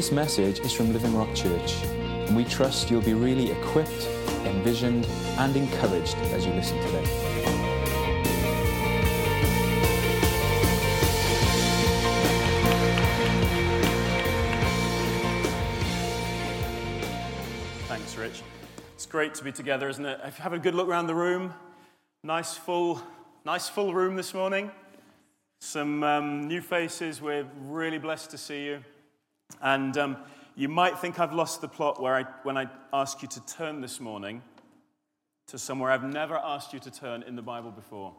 This message is from Living Rock Church, and we trust you'll be really equipped, envisioned, and encouraged as you listen today. Thanks, Rich. It's great to be together, isn't it? If you have a good look around the room, nice full, nice full room this morning. Some um, new faces. We're really blessed to see you. And um, you might think I've lost the plot where I, when I ask you to turn this morning to somewhere I've never asked you to turn in the Bible before.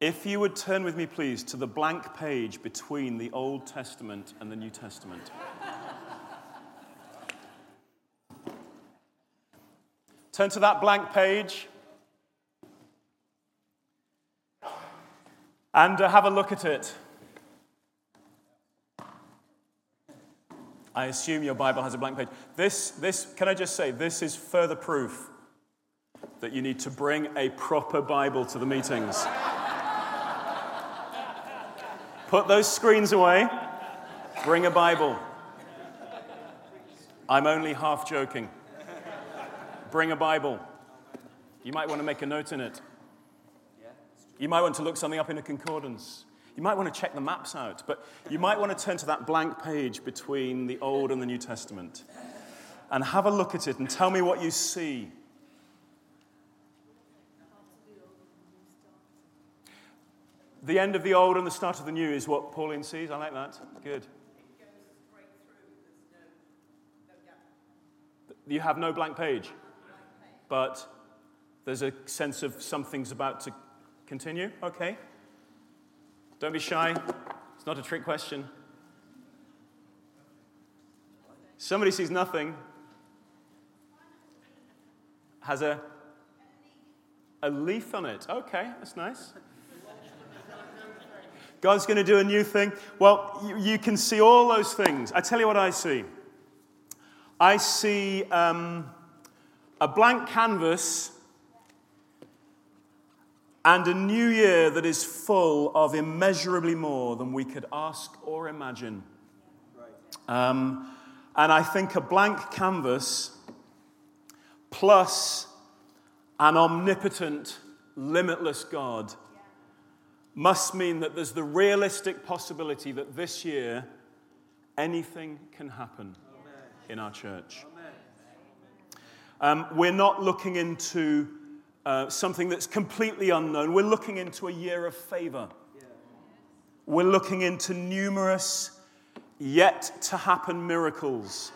If you would turn with me, please, to the blank page between the Old Testament and the New Testament. Turn to that blank page and uh, have a look at it. I assume your Bible has a blank page. This, this, can I just say, this is further proof that you need to bring a proper Bible to the meetings. Put those screens away, bring a Bible. I'm only half joking. Bring a Bible. You might want to make a note in it. You might want to look something up in a concordance. You might want to check the maps out, but you might want to turn to that blank page between the Old and the New Testament and have a look at it and tell me what you see. The end of the Old and the start of the New is what Pauline sees. I like that. Good. You have no blank page, but there's a sense of something's about to continue. Okay. Don't be shy. It's not a trick question. Somebody sees nothing. Has a a leaf on it. Okay, that's nice. God's going to do a new thing. Well, you, you, can see all those things. I tell you what I see. I see um, a blank canvas and a new year that is full of immeasurably more than we could ask or imagine. Um, and I think a blank canvas plus an omnipotent, limitless God must mean that there's the realistic possibility that this year anything can happen in our church. Um, we're not looking into uh, something that's completely unknown. We're looking into a year of favor. We're looking into numerous, yet to happen miracles.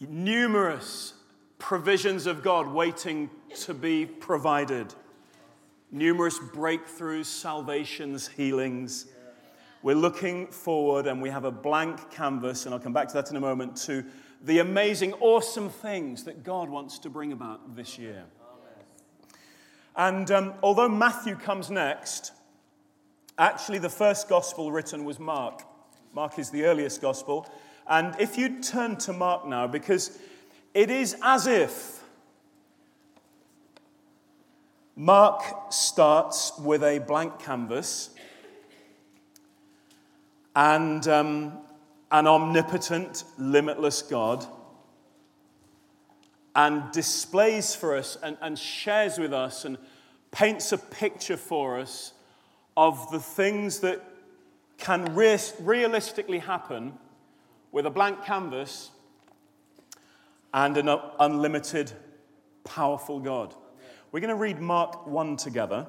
Numerous provisions of God waiting to be provided. Numerous breakthroughs, salvations, healings. We're looking forward and we have a blank canvas, and I'll come back to that in a moment, to the amazing, awesome things that God wants to bring about this year. And um, although Matthew comes next, actually the first gospel written was Mark. Mark is the earliest gospel. And if you turn to Mark now, because it is as if Mark starts with a blank canvas and um, an omnipotent, limitless God and displays for us and, and shares with us and paints a picture for us of the things that can re- realistically happen with a blank canvas and an unlimited, powerful God. We're going to read Mark 1 together,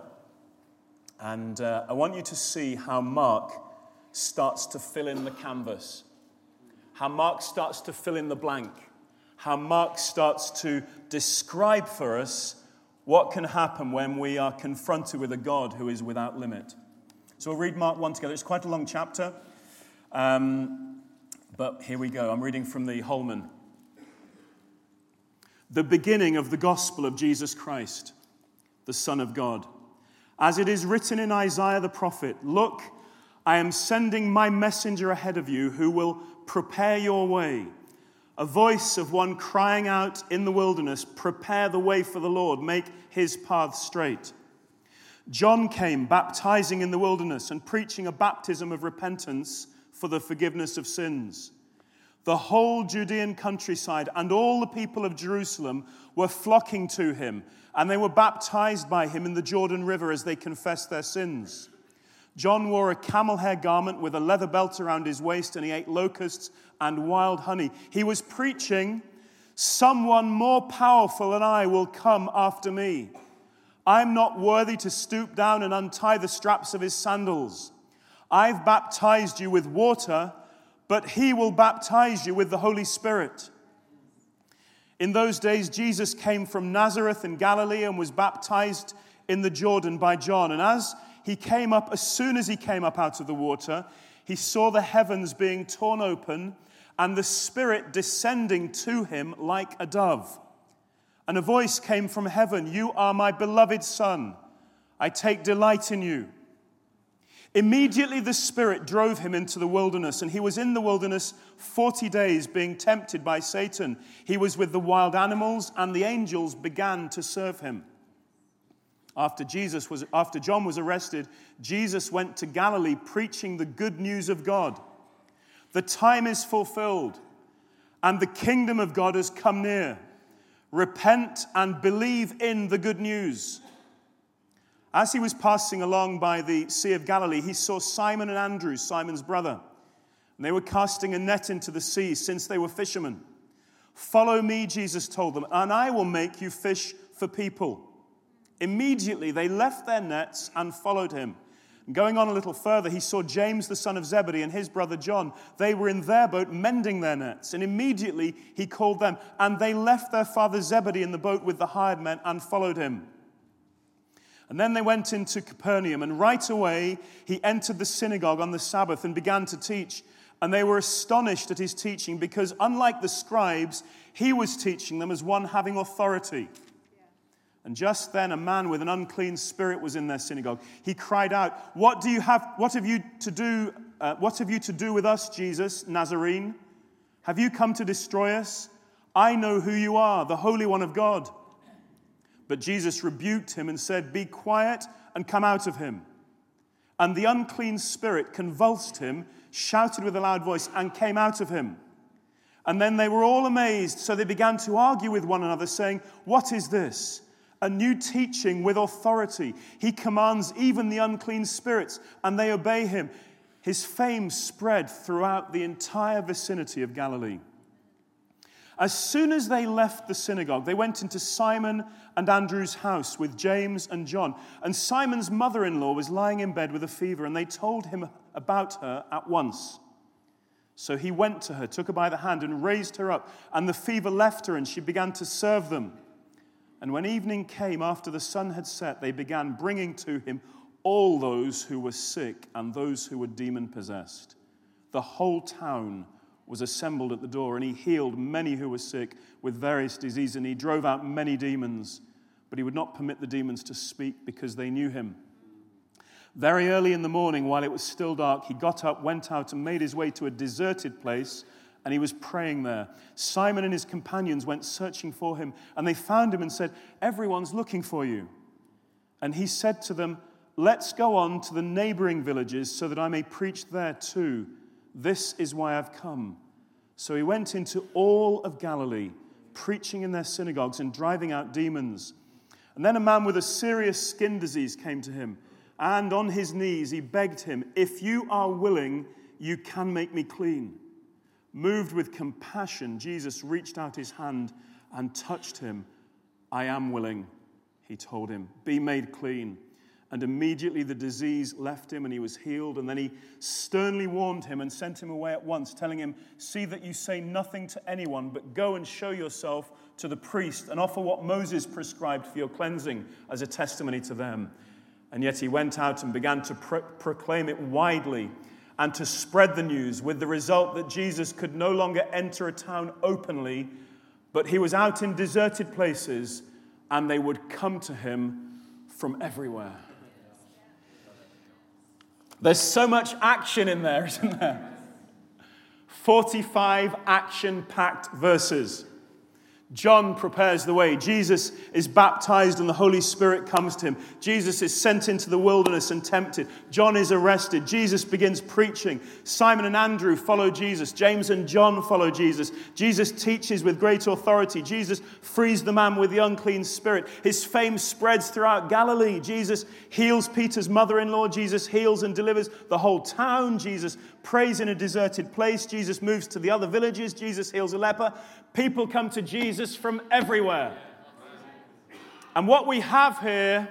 and uh, I want you to see how Mark starts to fill in the canvas, how Mark starts to fill in the blank, how Mark starts to describe for us what can happen when we are confronted with a God who is without limit. So we'll read Mark 1 together. It's quite a long chapter, um, but here we go. I'm reading from the Holman the beginning of the gospel of Jesus Christ, the Son of God. As it is written in Isaiah the prophet Look, I am sending my messenger ahead of you who will prepare your way. A voice of one crying out in the wilderness, Prepare the way for the Lord, make his path straight. John came baptizing in the wilderness and preaching a baptism of repentance for the forgiveness of sins. The whole Judean countryside and all the people of Jerusalem were flocking to him, and they were baptized by him in the Jordan River as they confessed their sins. John wore a camel hair garment with a leather belt around his waist, and he ate locusts and wild honey. He was preaching, Someone more powerful than I will come after me. I'm not worthy to stoop down and untie the straps of his sandals. I've baptized you with water, but he will baptize you with the Holy Spirit. In those days, Jesus came from Nazareth in Galilee and was baptized in the Jordan by John. And as he came up, as soon as he came up out of the water, he saw the heavens being torn open and the Spirit descending to him like a dove. And a voice came from heaven You are my beloved Son. I take delight in you. Immediately the Spirit drove him into the wilderness, and he was in the wilderness 40 days being tempted by Satan. He was with the wild animals, and the angels began to serve him. After, Jesus was, after John was arrested, Jesus went to Galilee preaching the good news of God. The time is fulfilled, and the kingdom of God has come near. Repent and believe in the good news. As he was passing along by the Sea of Galilee, he saw Simon and Andrew, Simon's brother. And they were casting a net into the sea since they were fishermen. Follow me, Jesus told them, and I will make you fish for people. Immediately they left their nets and followed him. Going on a little further, he saw James the son of Zebedee and his brother John. They were in their boat mending their nets. And immediately he called them. And they left their father Zebedee in the boat with the hired men and followed him. And then they went into Capernaum. And right away he entered the synagogue on the Sabbath and began to teach. And they were astonished at his teaching because, unlike the scribes, he was teaching them as one having authority. And just then a man with an unclean spirit was in their synagogue. He cried out, What do you have, what have you to do, uh, what have you to do with us, Jesus, Nazarene? Have you come to destroy us? I know who you are, the Holy One of God. But Jesus rebuked him and said, Be quiet and come out of him. And the unclean spirit convulsed him, shouted with a loud voice, and came out of him. And then they were all amazed, so they began to argue with one another, saying, What is this? A new teaching with authority. He commands even the unclean spirits, and they obey him. His fame spread throughout the entire vicinity of Galilee. As soon as they left the synagogue, they went into Simon and Andrew's house with James and John. And Simon's mother in law was lying in bed with a fever, and they told him about her at once. So he went to her, took her by the hand, and raised her up. And the fever left her, and she began to serve them. And when evening came after the sun had set, they began bringing to him all those who were sick and those who were demon possessed. The whole town was assembled at the door, and he healed many who were sick with various diseases, and he drove out many demons. But he would not permit the demons to speak because they knew him. Very early in the morning, while it was still dark, he got up, went out, and made his way to a deserted place and he was praying there. Simon and his companions went searching for him, and they found him and said, Everyone's looking for you. And he said to them, Let's go on to the neighboring villages so that I may preach there too. This is why I've come. So he went into all of Galilee, preaching in their synagogues and driving out demons. And then a man with a serious skin disease came to him, and on his knees he begged him, If you are willing, you can make me clean. Moved with compassion, Jesus reached out his hand and touched him. I am willing, he told him. Be made clean. And immediately the disease left him and he was healed. And then he sternly warned him and sent him away at once, telling him, See that you say nothing to anyone, but go and show yourself to the priest and offer what Moses prescribed for your cleansing as a testimony to them. And yet he went out and began to pro- proclaim it widely and to spread the news, with the result that Jesus could no longer enter a town openly, but he was out in deserted places and they would come to him from everywhere. There's so much action in there, isn't there? 45 action packed verses. John prepares the way. Jesus is baptized and the Holy Spirit comes to him. Jesus is sent into the wilderness and tempted. John is arrested. Jesus begins preaching. Simon and Andrew follow Jesus. James and John follow Jesus. Jesus teaches with great authority. Jesus frees the man with the unclean spirit. His fame spreads throughout Galilee. Jesus heals Peter's mother in law. Jesus heals and delivers the whole town. Jesus prays in a deserted place. Jesus moves to the other villages. Jesus heals a leper. People come to Jesus from everywhere. And what we have here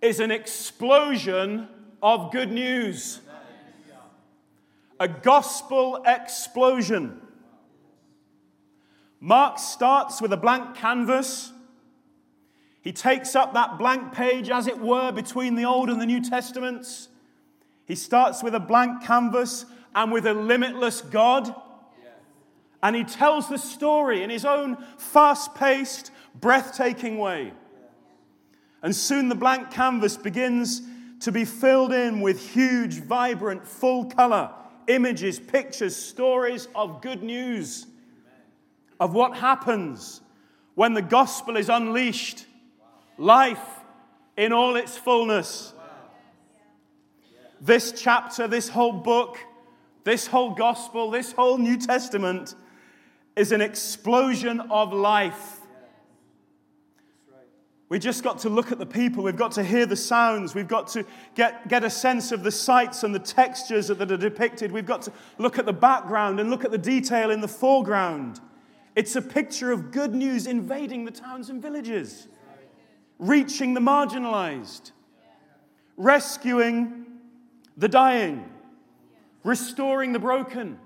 is an explosion of good news. A gospel explosion. Mark starts with a blank canvas. He takes up that blank page, as it were, between the Old and the New Testaments. He starts with a blank canvas and with a limitless God. And he tells the story in his own fast paced, breathtaking way. And soon the blank canvas begins to be filled in with huge, vibrant, full color images, pictures, stories of good news, of what happens when the gospel is unleashed, life in all its fullness. This chapter, this whole book, this whole gospel, this whole New Testament is an explosion of life. We just got to look at the people. We've got to hear the sounds. We've got to get, get a sense of the sights and the textures that are depicted. We've got to look at the background and look at the detail in the foreground. It's a picture of good news invading the towns and villages, reaching the marginalized, rescuing the dying, restoring the broken,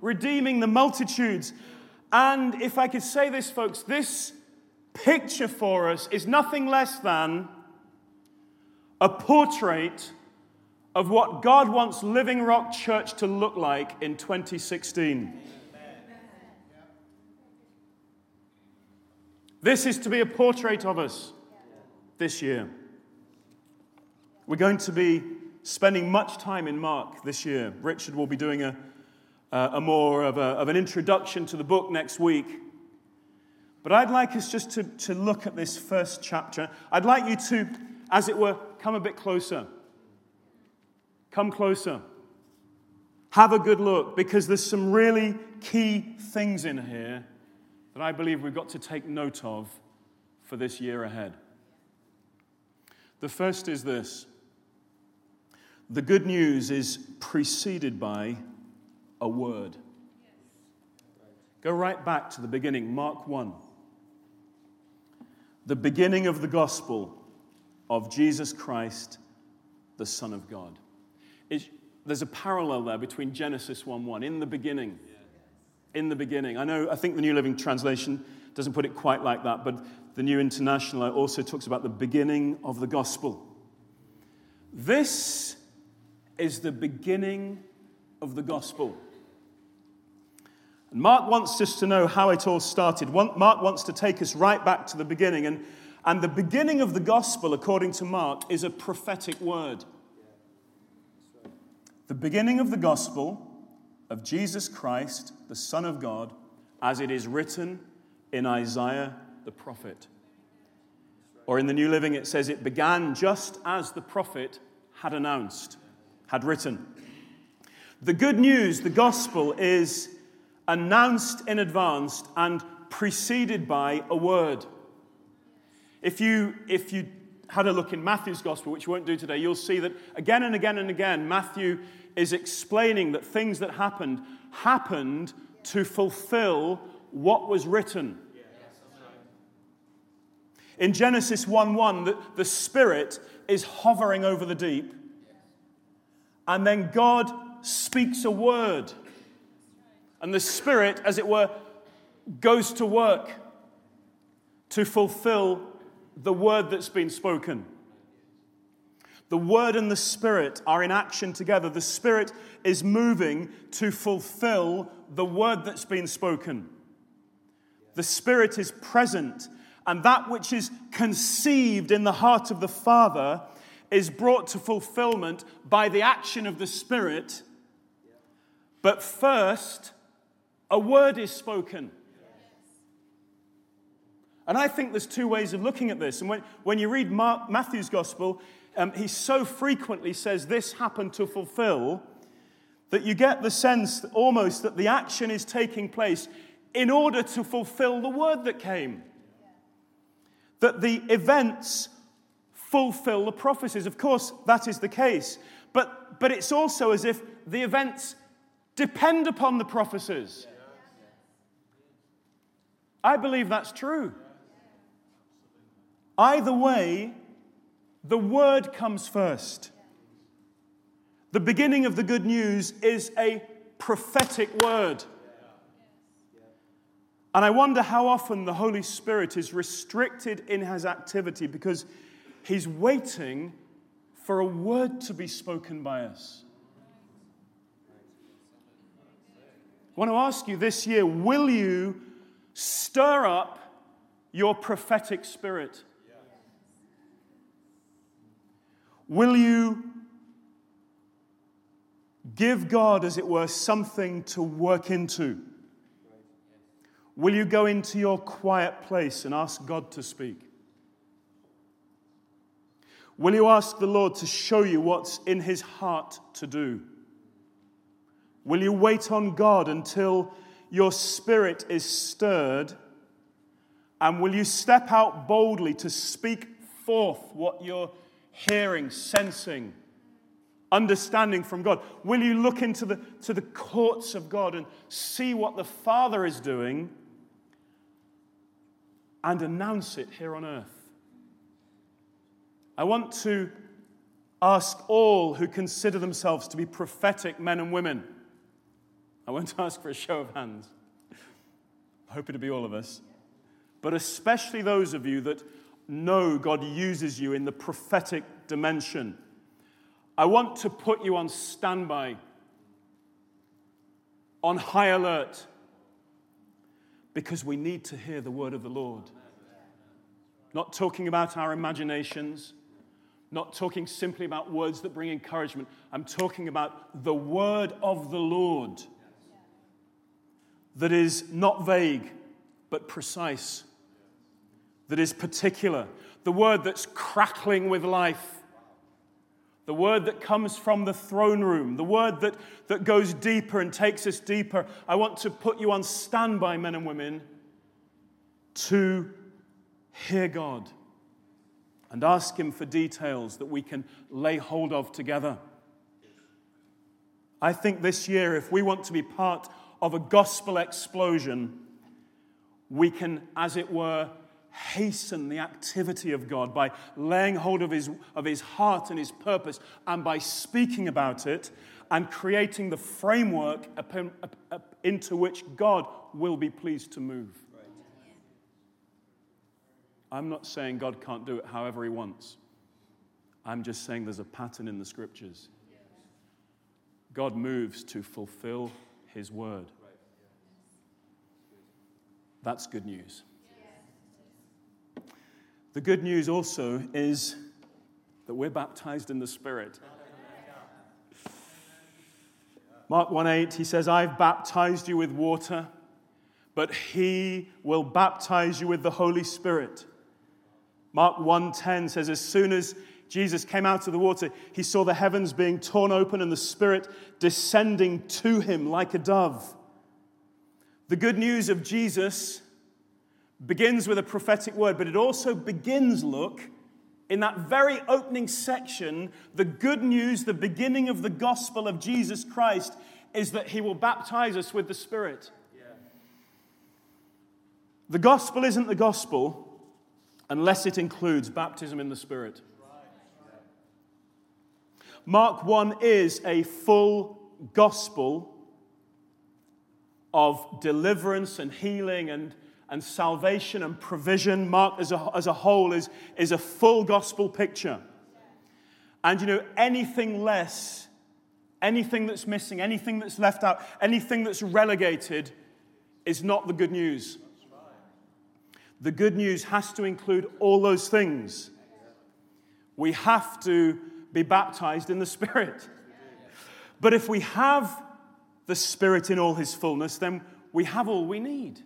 redeeming the multitudes, and if I could say this, folks, this picture for us is nothing less than a portrait of what God wants Living Rock Church to look like in 2016. This is to be a portrait of us this year. We're going to be spending much time in Mark this year. Richard will be doing a a more of, a, of an introduction to the book next week. But I'd like us just to, to look at this first chapter. I'd like you to, as it were, come a bit closer. Come closer. Have a good look because there's some really key things in here that I believe we've got to take note of for this year ahead. The first is this the good news is preceded by a word. Go right back to the beginning, Mark 1. The beginning of the gospel of Jesus Christ, the Son of God. There's a parallel there between Genesis 1 1. In the beginning. In the beginning. I know, I think the New Living Translation doesn't put it quite like that, but the New International also talks about the beginning of the gospel. This is the beginning of the gospel. And Mark wants us to know how it all started. Mark wants to take us right back to the beginning. And, and the beginning of the gospel, according to Mark, is a prophetic word. The beginning of the gospel of Jesus Christ, the Son of God, as it is written in Isaiah the prophet. Or in the New Living, it says it began just as the prophet had announced, had written. The good news, the gospel, is announced in advance and preceded by a word. If you, if you had a look in Matthew's gospel, which we won't do today, you'll see that again and again and again, Matthew is explaining that things that happened happened to fulfill what was written. In Genesis 1 1, the, the Spirit is hovering over the deep, and then God speaks a word and the Spirit, as it were, goes to work to fulfill the word that's been spoken. The Word and the Spirit are in action together. The Spirit is moving to fulfill the word that's been spoken. The Spirit is present, and that which is conceived in the heart of the Father is brought to fulfillment by the action of the Spirit. But first, a word is spoken. And I think there's two ways of looking at this. And when, when you read Mark, Matthew's gospel, um, he so frequently says this happened to fulfill that you get the sense almost that the action is taking place in order to fulfill the word that came. That the events fulfill the prophecies. Of course, that is the case. But, but it's also as if the events depend upon the prophecies. I believe that's true. Either way, the word comes first. The beginning of the good news is a prophetic word. And I wonder how often the Holy Spirit is restricted in his activity because he's waiting for a word to be spoken by us. I want to ask you this year will you stir up your prophetic spirit? Will you give God, as it were, something to work into? Will you go into your quiet place and ask God to speak? Will you ask the Lord to show you what's in his heart to do? Will you wait on God until your spirit is stirred? And will you step out boldly to speak forth what you're hearing, sensing, understanding from God? Will you look into the, to the courts of God and see what the Father is doing and announce it here on earth? I want to ask all who consider themselves to be prophetic men and women. I won't ask for a show of hands. I hope it'll be all of us. But especially those of you that know God uses you in the prophetic dimension. I want to put you on standby, on high alert, because we need to hear the word of the Lord. Not talking about our imaginations, not talking simply about words that bring encouragement. I'm talking about the word of the Lord that is not vague, but precise, that is particular, the word that's crackling with life, the word that comes from the throne room, the word that, that goes deeper and takes us deeper. I want to put you on standby, men and women, to hear God and ask Him for details that we can lay hold of together. I think this year, if we want to be part of a gospel explosion, we can, as it were, hasten the activity of God by laying hold of his, of his heart and his purpose and by speaking about it and creating the framework upon, up, into which God will be pleased to move. I'm not saying God can't do it however He wants. I'm just saying there's a pattern in the scriptures. God moves to fulfill His word. That's good news. The good news also is that we're baptized in the Spirit. Mark 1:8 he says I've baptized you with water but he will baptize you with the Holy Spirit. Mark 1:10 says as soon as Jesus came out of the water, he saw the heavens being torn open and the Spirit descending to him like a dove. The good news of Jesus begins with a prophetic word, but it also begins, look, in that very opening section, the good news, the beginning of the gospel of Jesus Christ is that he will baptize us with the Spirit. Yeah. The gospel isn't the gospel unless it includes baptism in the Spirit. Mark 1 is a full gospel of deliverance and healing and, and salvation and provision. Mark, as a, as a whole, is, is a full gospel picture. And you know, anything less, anything that's missing, anything that's left out, anything that's relegated is not the good news. The good news has to include all those things. We have to be baptized in the Spirit. But if we have the Spirit in all his fullness, then we have all we need.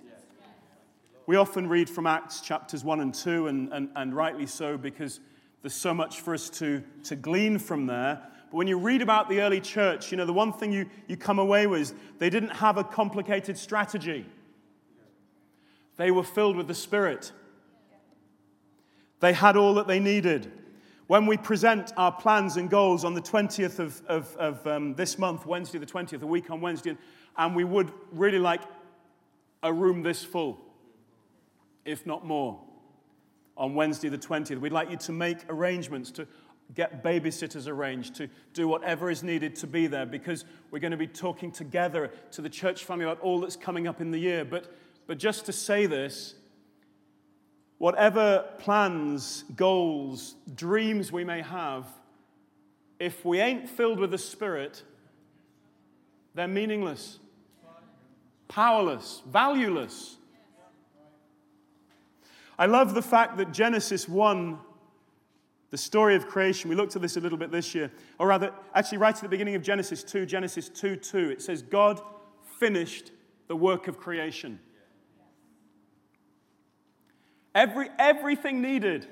we often read from Acts chapters 1 and 2, and, and, and rightly so, because there's so much for us to, to glean from there. But when you read about the early church, you know, the one thing you, you come away with they didn't have a complicated strategy. They were filled with the Spirit. They had all that they needed. When we present our plans and goals on the 20th of, of, of um, this month, Wednesday the 20th, a week on Wednesday, and we would really like a room this full, if not more, on Wednesday the 20th. We'd like you to make arrangements to get babysitters arranged, to do whatever is needed to be there, because we're going to be talking together to the church family about all that's coming up in the year. But, but just to say this, whatever plans, goals, dreams we may have, if we ain't filled with the Spirit, they're meaningless, powerless, valueless. I love the fact that Genesis 1, the story of creation, we looked at this a little bit this year, or rather, actually, right at the beginning of Genesis 2, Genesis 2 2, it says, God finished the work of creation. Every, everything needed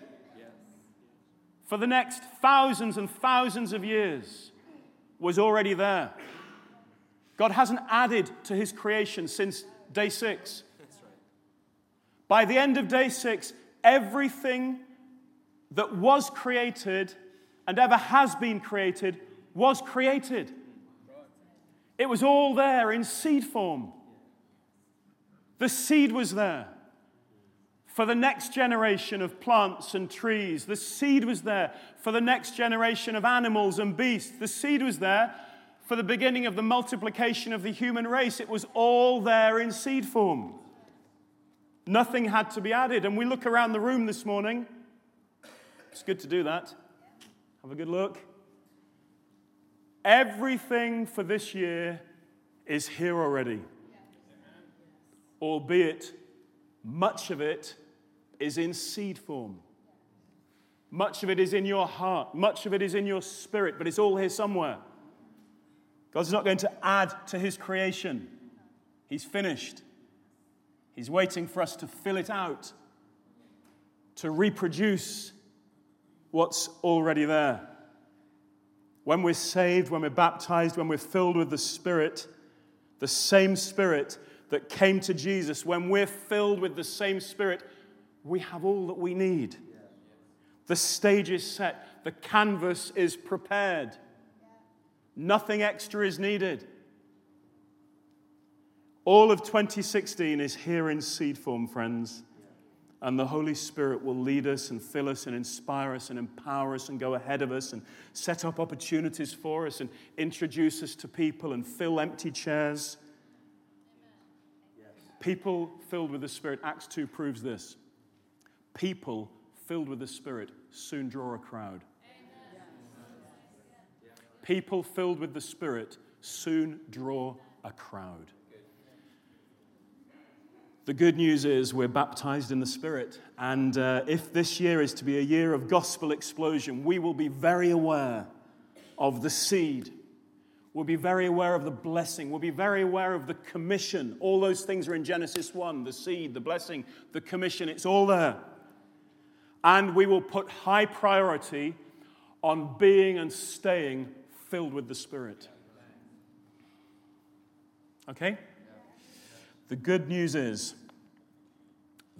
for the next thousands and thousands of years was already there. God hasn't added to his creation since day six. By the end of day six, everything that was created and ever has been created was created. It was all there in seed form. The seed was there for the next generation of plants and trees. The seed was there for the next generation of animals and beasts. The seed was there for the beginning of the multiplication of the human race. It was all there in seed form. Nothing had to be added. And we look around the room this morning. It's good to do that. Have a good look. Everything for this year is here already, albeit much of it is in seed form. Much of it is in your heart, much of it is in your spirit, but it's all here somewhere. God's not going to add to his creation, he's finished. He's waiting for us to fill it out, to reproduce what's already there. When we're saved, when we're baptized, when we're filled with the Spirit, the same Spirit that came to Jesus, when we're filled with the same Spirit we have all that we need. The stage is set, the canvas is prepared. Nothing extra is needed. All of 2016 is here in seed form, friends. And the Holy Spirit will lead us and fill us and inspire us and empower us and go ahead of us and set up opportunities for us and introduce us to people and fill empty chairs. People filled with the Spirit, Acts 2 proves this people filled with the Spirit soon draw a crowd. People filled with the Spirit soon draw a crowd. The good news is we're baptized in the Spirit. And uh, if this year is to be a year of gospel explosion, we will be very aware of the seed. We'll be very aware of the blessing. We'll be very aware of the commission. All those things are in Genesis 1 the seed, the blessing, the commission. It's all there and we will put high priority on being and staying filled with the Spirit. Okay? The good news is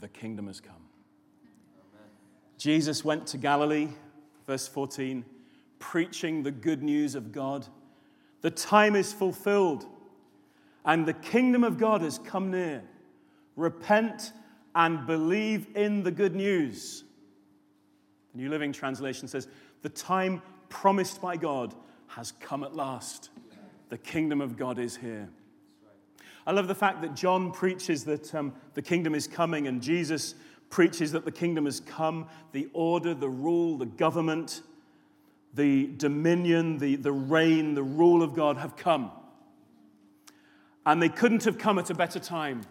the kingdom has come. Jesus went to Galilee, verse 14, preaching the good news of God. The time is fulfilled, and the kingdom of God has come near. Repent and believe in the good news. The New Living Translation says, The time promised by God has come at last. The kingdom of God is here. I love the fact that John preaches that um, the kingdom is coming, and Jesus preaches that the kingdom has come. The order, the rule, the government, the dominion, the, the reign, the rule of God have come. And they couldn't have come at a better time.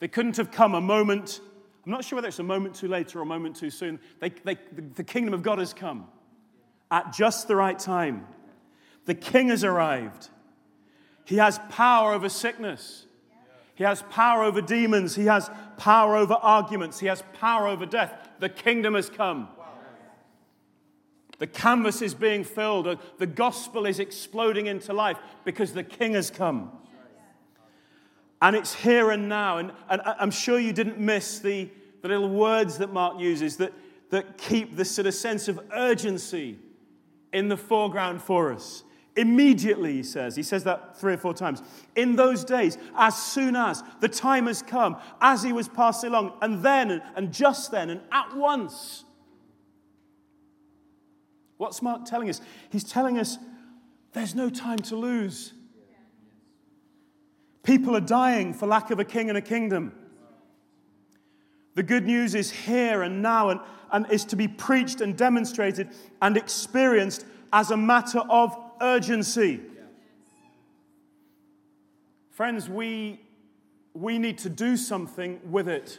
They couldn't have come a moment I'm not sure whether it's a moment too late or a moment too soon. They, they, the, kingdom of God has come at just the right time. The king has arrived. He has power over sickness. He has power over demons. He has power over arguments. He has power over death. The kingdom has come. The canvas is being filled. The gospel is exploding into life because the king has come. And it's here and now. And, and I'm sure you didn't miss the, the little words that Mark uses that, that keep this sort of sense of urgency in the foreground for us. Immediately, he says. He says that three or four times. In those days, as soon as the time has come, as he was passing along, and then, and just then, and at once. What's Mark telling us? He's telling us there's no time to lose. People are dying for lack of a king and a kingdom. The good news is here and now and, and is to be preached and demonstrated and experienced as a matter of urgency. Friends, we, we need to do something with it.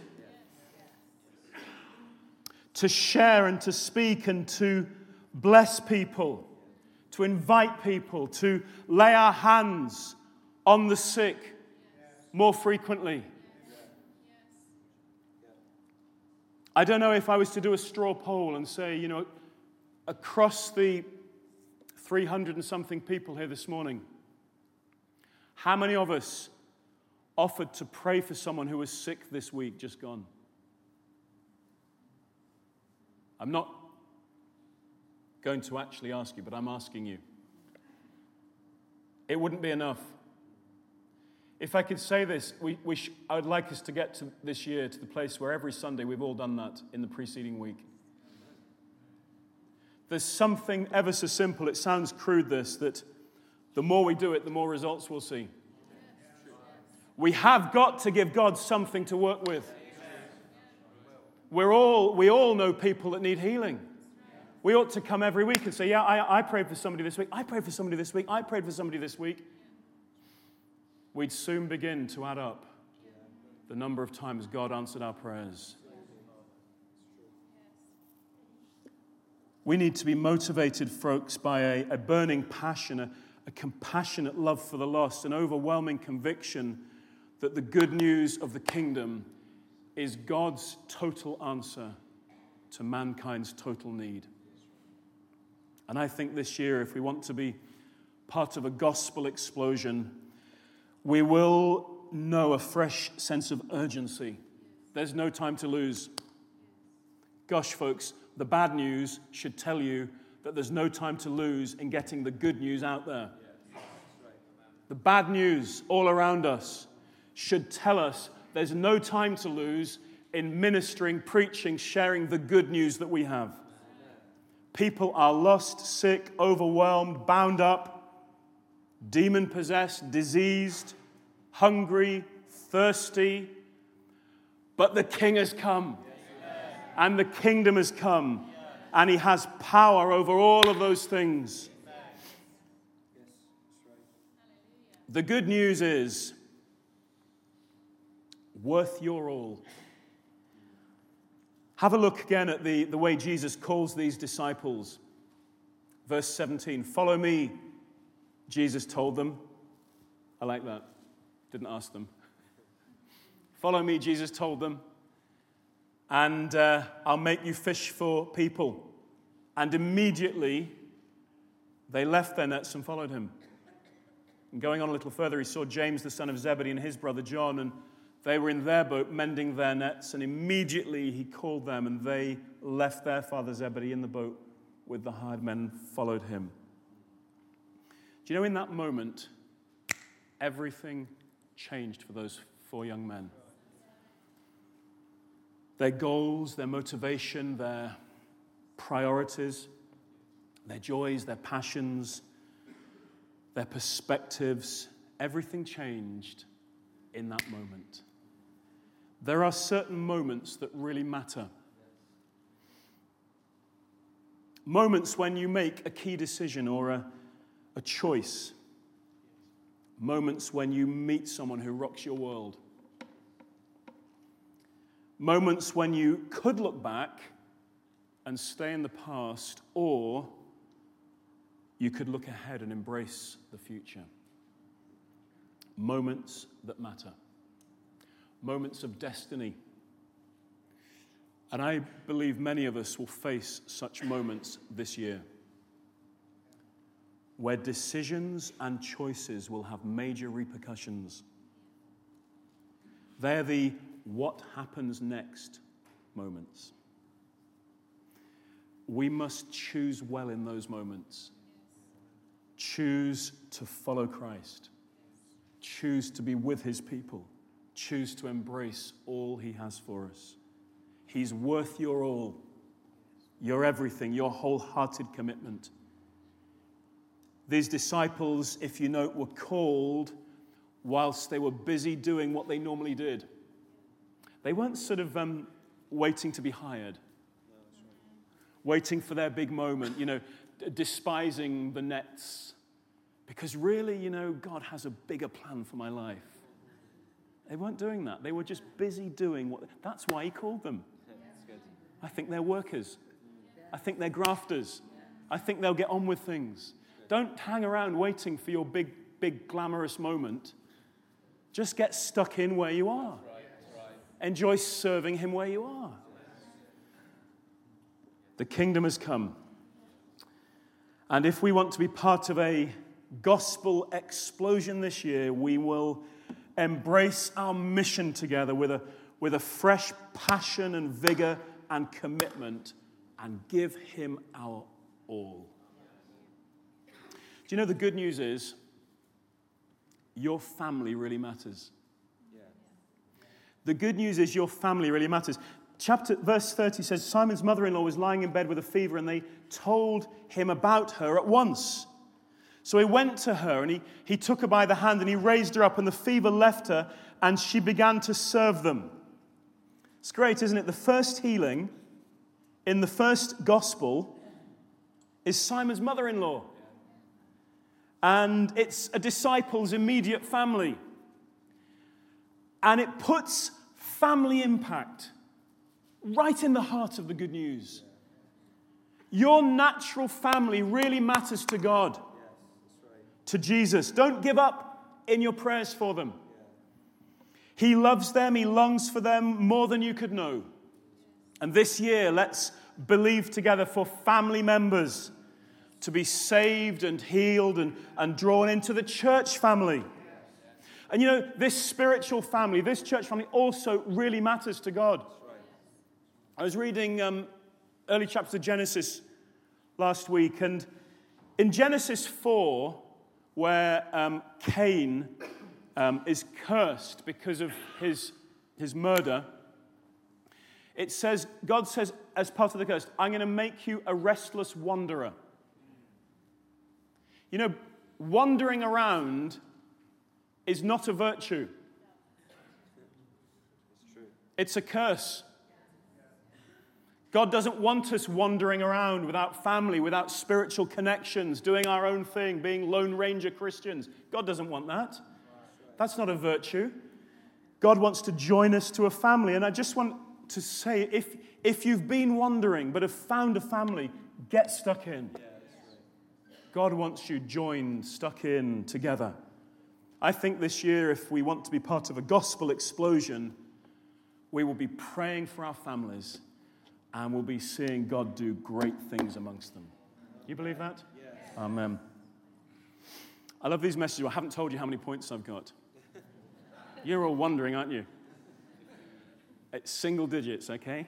To share and to speak and to bless people, to invite people, to lay our hands on the sick more frequently. I don't know if I was to do a straw poll and say, you know, across the 300 and something people here this morning. How many of us offered to pray for someone who was sick this week, just gone? I'm not going to actually ask you, but I'm asking you. It wouldn't be enough. If I could say this, we, we sh- I would like us to get to this year to the place where every Sunday we've all done that in the preceding week. There's something ever so simple, it sounds crude this, that the more we do it, the more results we'll see. We have got to give God something to work with. We're all, we all know people that need healing. We ought to come every week and say, Yeah, I, I prayed for somebody this week. I prayed for somebody this week. I prayed for somebody this week. We'd soon begin to add up the number of times God answered our prayers. We need to be motivated, folks, by a, a burning passion, a, a compassionate love for the lost, an overwhelming conviction that the good news of the kingdom is God's total answer to mankind's total need. And I think this year, if we want to be part of a gospel explosion, we will know a fresh sense of urgency. There's no time to lose. Gosh, folks, the bad news should tell you that there's no time to lose in getting the good news out there. The bad news all around us should tell us there's no time to lose in ministering, preaching, sharing the good news that we have. People are lost, sick, overwhelmed, bound up, demon possessed, diseased, hungry, thirsty, but the King has come and the kingdom has come, and he has power over all of those things. The good news is worth your all. Have a look again at the, the way Jesus calls these disciples. Verse 17 Follow me, Jesus told them. I like that. Didn't ask them. Follow me, Jesus told them and uh, I'll make you fish for people. And immediately they left their nets and followed him. And going on a little further, he saw James, the son of Zebedee, and his brother John, and they were in their boat mending their nets. And immediately he called them, and they left their father Zebedee in the boat with the hired men followed him. Do you know, in that moment, everything changed for those four young men their goals, their motivation, their priorities, their joys, their passions, their perspectives, everything changed in that moment. There are certain moments that really matter. Moments when you make a key decision or a, a choice. Moments when you meet someone who rocks your world moments when you could look back and stay in the past, or you could look ahead and embrace the future. Moments that matter. moments of destiny. And I believe many of us will face such moments this year where decisions and choices will have major repercussions. They're the what happens next moments. We must choose well in those moments. Choose to follow Christ. Choose to be with his people. Choose to embrace all he has for us. He's worth your all, your everything, your wholehearted commitment. These disciples, if you note, were called whilst they were busy doing what they normally did. They weren't sort of um, waiting to be hired, waiting for their big moment, you know, despising the nets. Because really, you know, God has a bigger plan for my life. They weren't doing that. They were just busy doing what. That's why He called them. I think they're workers. I think they're grafters. I think they'll get on with things. Don't hang around waiting for your big, big, glamorous moment. Just get stuck in where you are. Enjoy serving Him where you are. The kingdom has come. And if we want to be part of a gospel explosion this year, we will embrace our mission together with a, with a fresh passion and vigor and commitment and give Him our all. Do you know the good news is your family really matters? The good news is your family really matters. Chapter verse 30 says Simon's mother-in-law was lying in bed with a fever and they told him about her at once. So he went to her and he, he took her by the hand and he raised her up and the fever left her and she began to serve them. It's great, isn't it? The first healing in the first gospel is Simon's mother in law. And it's a disciple's immediate family. And it puts family impact right in the heart of the good news. Your natural family really matters to God, to Jesus. Don't give up in your prayers for them. He loves them, He longs for them more than you could know. And this year, let's believe together for family members to be saved and healed and, and drawn into the church family. And you know, this spiritual family, this church family also really matters to God. I was reading um, early chapters of Genesis last week, and in Genesis 4, where um, Cain um, is cursed because of his, his murder, it says, God says, as part of the curse, I'm going to make you a restless wanderer. You know, wandering around is not a virtue, it's a curse. God doesn't want us wandering around without family, without spiritual connections, doing our own thing, being Lone Ranger Christians. God doesn't want that. That's not a virtue. God wants to join us to a family. And I just want to say if, if you've been wandering but have found a family, get stuck in. God wants you joined, stuck in together. I think this year, if we want to be part of a gospel explosion, we will be praying for our families and we'll be seeing God do great things amongst them. You believe that? Yes. Amen. I love these messages. I haven't told you how many points I've got. You're all wondering, aren't you? It's single digits, okay?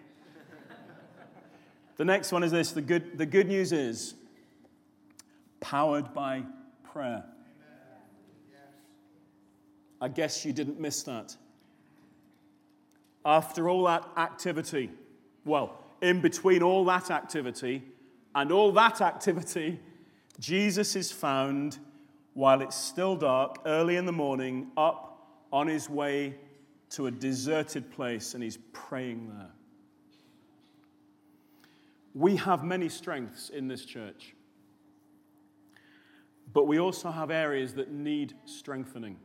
The next one is this the good, the good news is powered by prayer. I guess you didn't miss that. After all that activity, well, in between all that activity and all that activity, Jesus is found while it's still dark, early in the morning, up on his way to a deserted place and he's praying there. We have many strengths in this church, but we also have areas that need strengthening.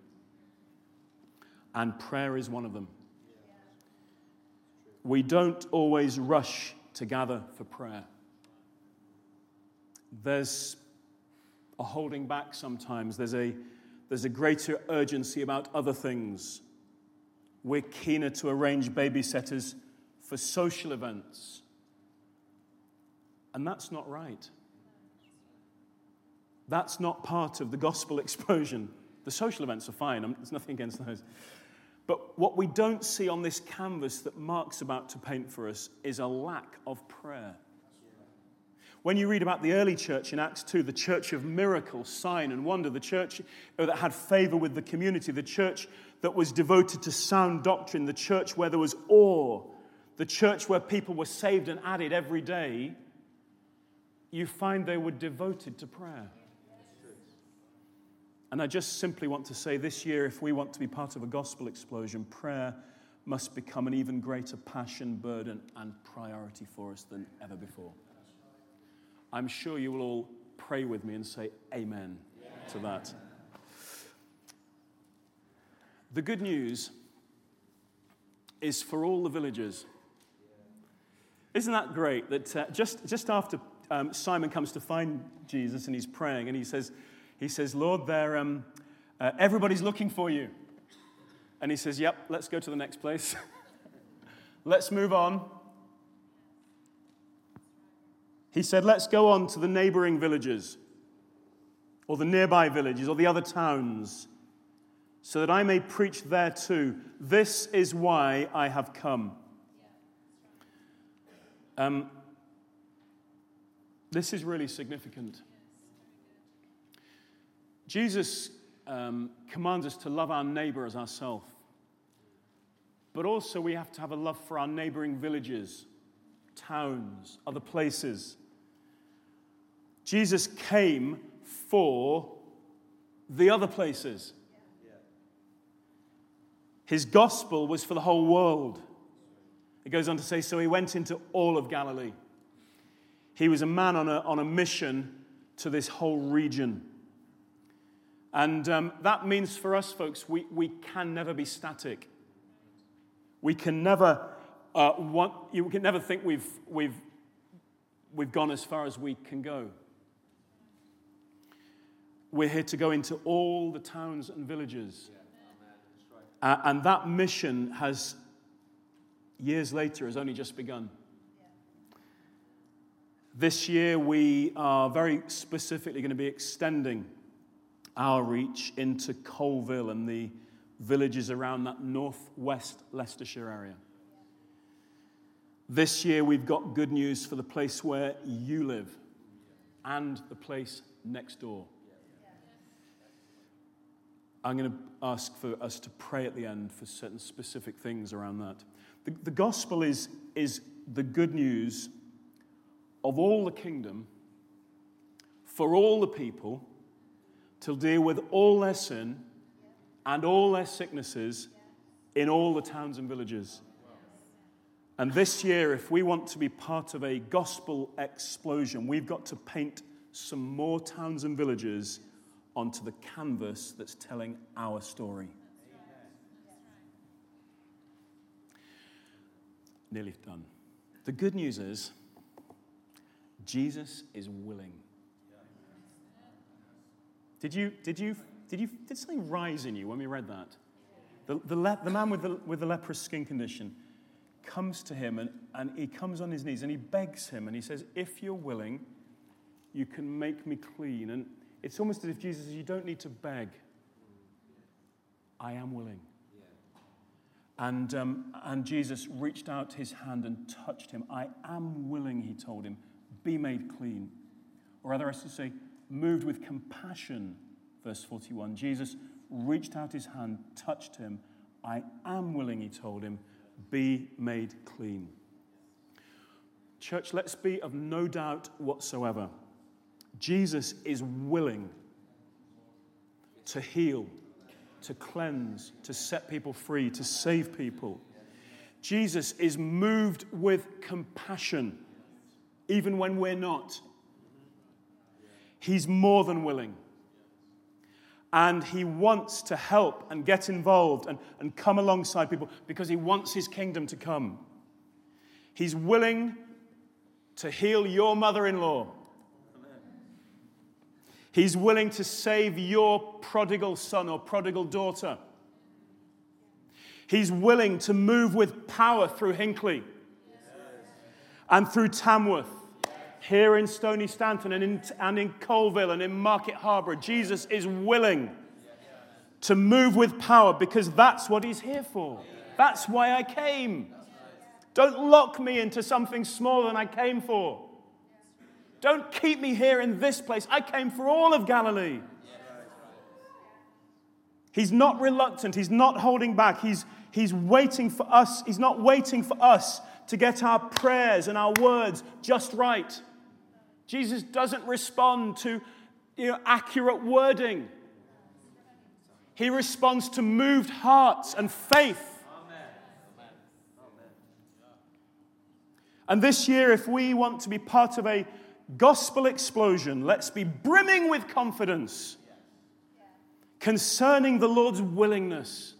And prayer is one of them. We don't always rush to gather for prayer. There's a holding back sometimes, there's a, there's a greater urgency about other things we're keener to arrange babysitters for social events. And that's not right. That's not part of the gospel explosion. The social events are fine, there's nothing against those. But what we don't see on this canvas that Mark's about to paint for us is a lack of prayer. When you read about the early church in Acts 2, the church of miracle, sign, and wonder, the church uh, that had favor with the community, the church that was devoted to sound doctrine, the church where there was awe, the church where people were saved and added every day, you find they were devoted to prayer. And I just simply want to say this year, if we want to be part of a gospel explosion, prayer must become an even greater passion, burden, and priority for us than ever before. I'm sure you will all pray with me and say amen to that. The good news is for all the villagers. Isn't that great that uh, just, just after um, Simon comes to find Jesus and he's praying and he says, he says, Lord, there, um, uh, everybody's looking for you. And he says, Yep, let's go to the next place. let's move on. He said, Let's go on to the neighboring villages, or the nearby villages, or the other towns, so that I may preach there too. This is why I have come. Um, this is really significant. Jesus um, commands us to love our neighbor as ourselves. But also, we have to have a love for our neighboring villages, towns, other places. Jesus came for the other places. His gospel was for the whole world. It goes on to say, so he went into all of Galilee. He was a man on a, on a mission to this whole region. And um, that means for us, folks, we, we can never be static. We can never, uh, want, you can never think we've, we've, we've gone as far as we can go. We're here to go into all the towns and villages. Uh, and that mission has, years later, has only just begun. This year, we are very specifically going to be extending our reach into Coalville and the villages around that northwest Leicestershire area. This year, we've got good news for the place where you live and the place next door. I'm going to ask for us to pray at the end for certain specific things around that. The, the gospel is, is the good news of all the kingdom for all the people to deal with all their sin and all their sicknesses in all the towns and villages. And this year, if we want to be part of a gospel explosion, we've got to paint some more towns and villages onto the canvas that's telling our story. Nearly done. The good news is, Jesus is willing. Did you, did you, did you, did something rise in you when we read that? The, the, le- the man with the, with the leprous skin condition comes to him and, and he comes on his knees and he begs him and he says, If you're willing, you can make me clean. And it's almost as if Jesus says, You don't need to beg. I am willing. And, um, and Jesus reached out his hand and touched him. I am willing, he told him, be made clean. Or rather, as to say, moved with compassion, verse 41, Jesus reached out his hand, touched him. I am willing, he told him, be made clean. Church, let's be of no doubt whatsoever. Jesus is willing to heal, to cleanse, to set people free, to save people. Jesus is moved with compassion, even when we're not. He's more than willing. And he wants to help and get involved and, and come alongside people because he wants his kingdom to come. He's willing to heal your mother in law. He's willing to save your prodigal son or prodigal daughter. He's willing to move with power through Hinckley and through Tamworth, here in Stoney Stanton and in, and in Coalville and in Market Harborough, Jesus is willing to move with power because that's what He's here for. That's why I came. Don't lock me into something smaller than I came for. Don't keep me here in this place. I came for all of Galilee. He's not reluctant. He's not holding back. He's, he's waiting for us. He's not waiting for us to get our prayers and our words just right. Jesus doesn't respond to you know, accurate wording, he responds to moved hearts and faith. And this year, if we want to be part of a gospel explosion, let's be brimming with confidence concerning the Lord's willingness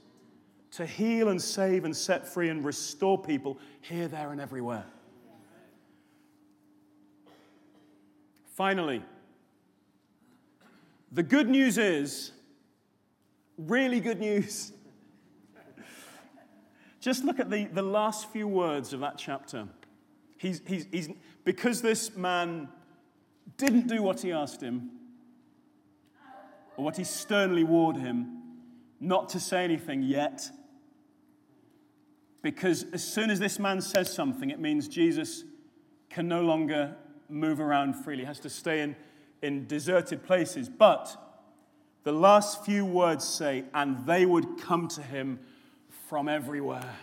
to heal and save and set free and restore people here, there, and everywhere. Finally, the good news is really good news. Just look at the, the last few words of that chapter. He's, he's, he's, because this man didn't do what he asked him, or what he sternly warned him, not to say anything yet. Because as soon as this man says something, it means Jesus can no longer move around freely, has to stay in, in deserted places. But the last few words say, and they would come to him from everywhere.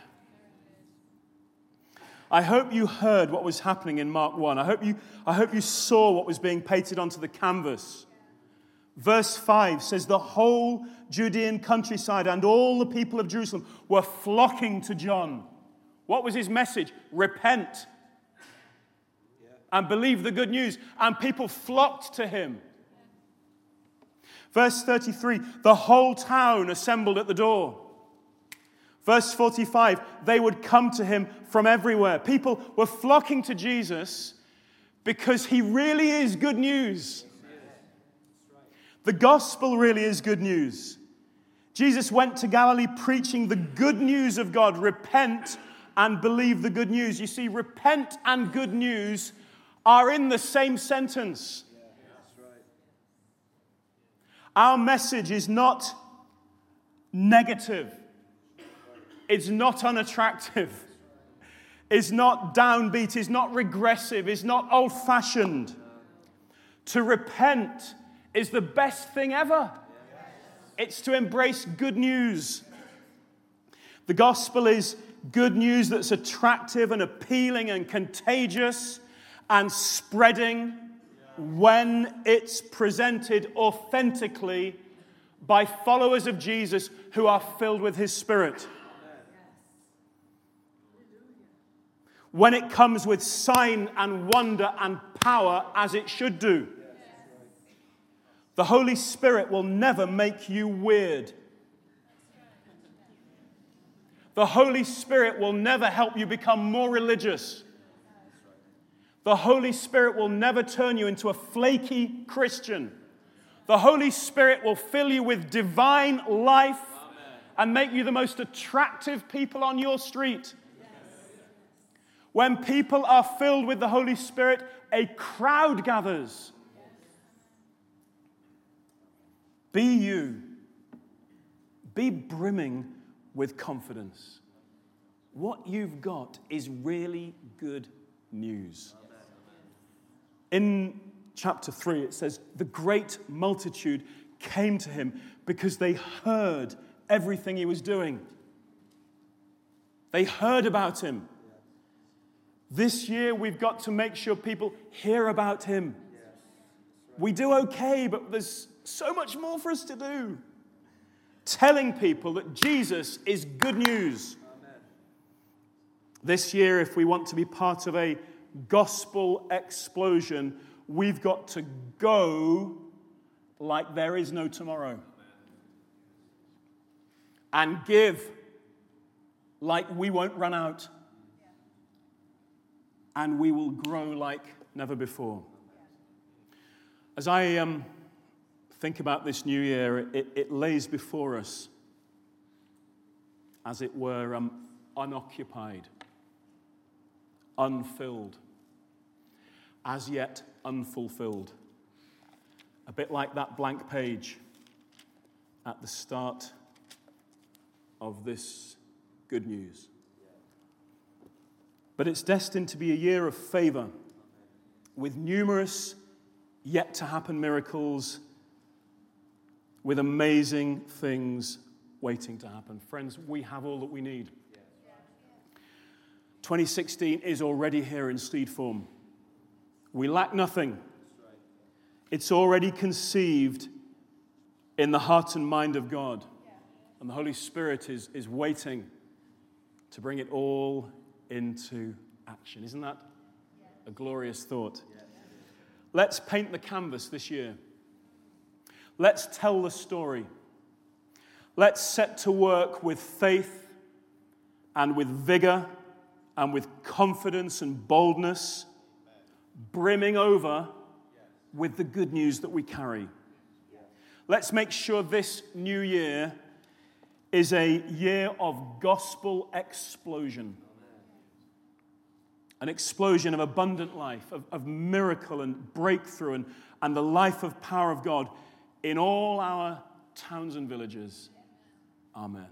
I hope you heard what was happening in Mark 1. I hope you, I hope you saw what was being painted onto the canvas. Verse 5 says, The whole Judean countryside and all the people of Jerusalem were flocking to John. What was his message? Repent and believe the good news. And people flocked to him. Verse 33 The whole town assembled at the door. Verse 45, they would come to him from everywhere. People were flocking to Jesus because he really is good news. The gospel really is good news. Jesus went to Galilee preaching the good news of God repent and believe the good news. You see, repent and good news are in the same sentence. Our message is not negative. It's not unattractive. It's not downbeat. It's not regressive. It's not old fashioned. To repent is the best thing ever. It's to embrace good news. The gospel is good news that's attractive and appealing and contagious and spreading when it's presented authentically by followers of Jesus who are filled with his spirit. when it comes with sign and wonder and power as it should do. The Holy Spirit will never make you weird. The Holy Spirit will never help you become more religious. The Holy Spirit will never turn you into a flaky Christian. The Holy Spirit will fill you with divine life and make you the most attractive people on your street. When people are filled with the Holy Spirit, a crowd gathers. Be you. Be brimming with confidence. What you've got is really good news. In chapter 3, it says, The great multitude came to him because they heard everything he was doing. They heard about him. This year, we've got to make sure people hear about him. We do okay, but there's so much more for us to do. Telling people that Jesus is good news. This year, if we want to be part of a gospel explosion, we've got to go like there is no tomorrow. And give like we won't run out and we will grow like never before. As I um, think about this new year, it, it lays before us as it were, um, unoccupied, unfilled, as yet unfulfilled. A bit like that blank page at the start of this good news. But it's destined to be a year of favor with numerous yet to happen miracles, with amazing things waiting to happen. Friends, we have all that we need. 2016 is already here in seed form. We lack nothing. It's already conceived in the heart and mind of God. And the Holy Spirit is, is waiting to bring it all into action. Isn't that a glorious thought? Let's paint the canvas this year. Let's tell the story. Let's set to work with faith and with vigor and with confidence and boldness, brimming over with the good news that we carry. Let's make sure this new year is a year of gospel explosion. An explosion of abundant life, of, of miracle and breakthrough, and, and the life of power of God in all our towns and villages. Amen.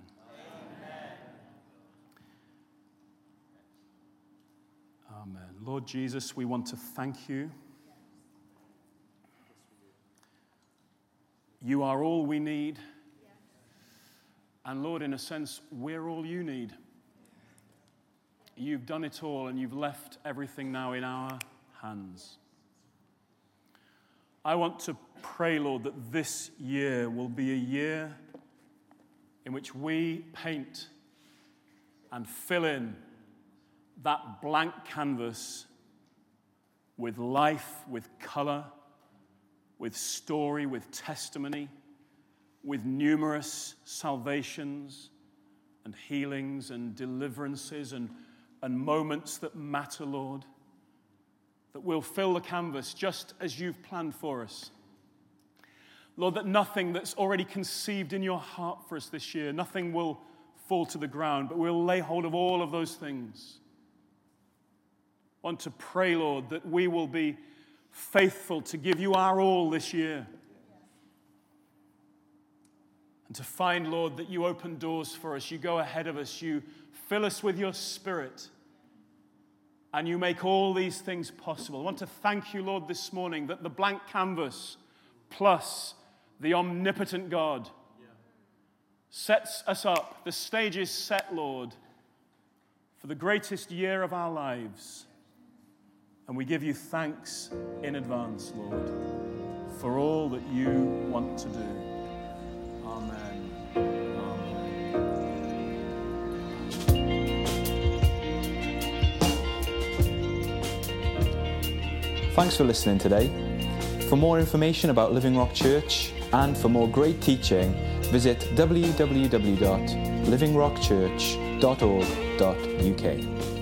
Lord Jesus, we want to thank you. You are all we need. And Lord, in a sense, we're all you need. You've done it all and you've left everything now in our hands. I want to pray, Lord, that this year will be a year in which we paint and fill in that blank canvas with life, with color, with story, with testimony, with numerous salvations and healings and deliverances and, and moments that matter, Lord, that will fill the canvas just as you've planned for us. Lord, that nothing that's already conceived in your heart for us this year, nothing will fall to the ground, but we'll lay hold of all of those things. Want to pray, Lord, that we will be faithful to give you our all this year. And to find, Lord, that you open doors for us, you go ahead of us, you fill us with your spirit, and you make all these things possible. I want to thank you, Lord, this morning that the blank canvas plus the omnipotent God sets us up. The stage is set, Lord, for the greatest year of our lives. And we give you thanks in advance, Lord, for all that you want to do. Amen. Thanks for listening today. For more information about Living Rock Church and for more great teaching, visit www.livingrockchurch.org.uk.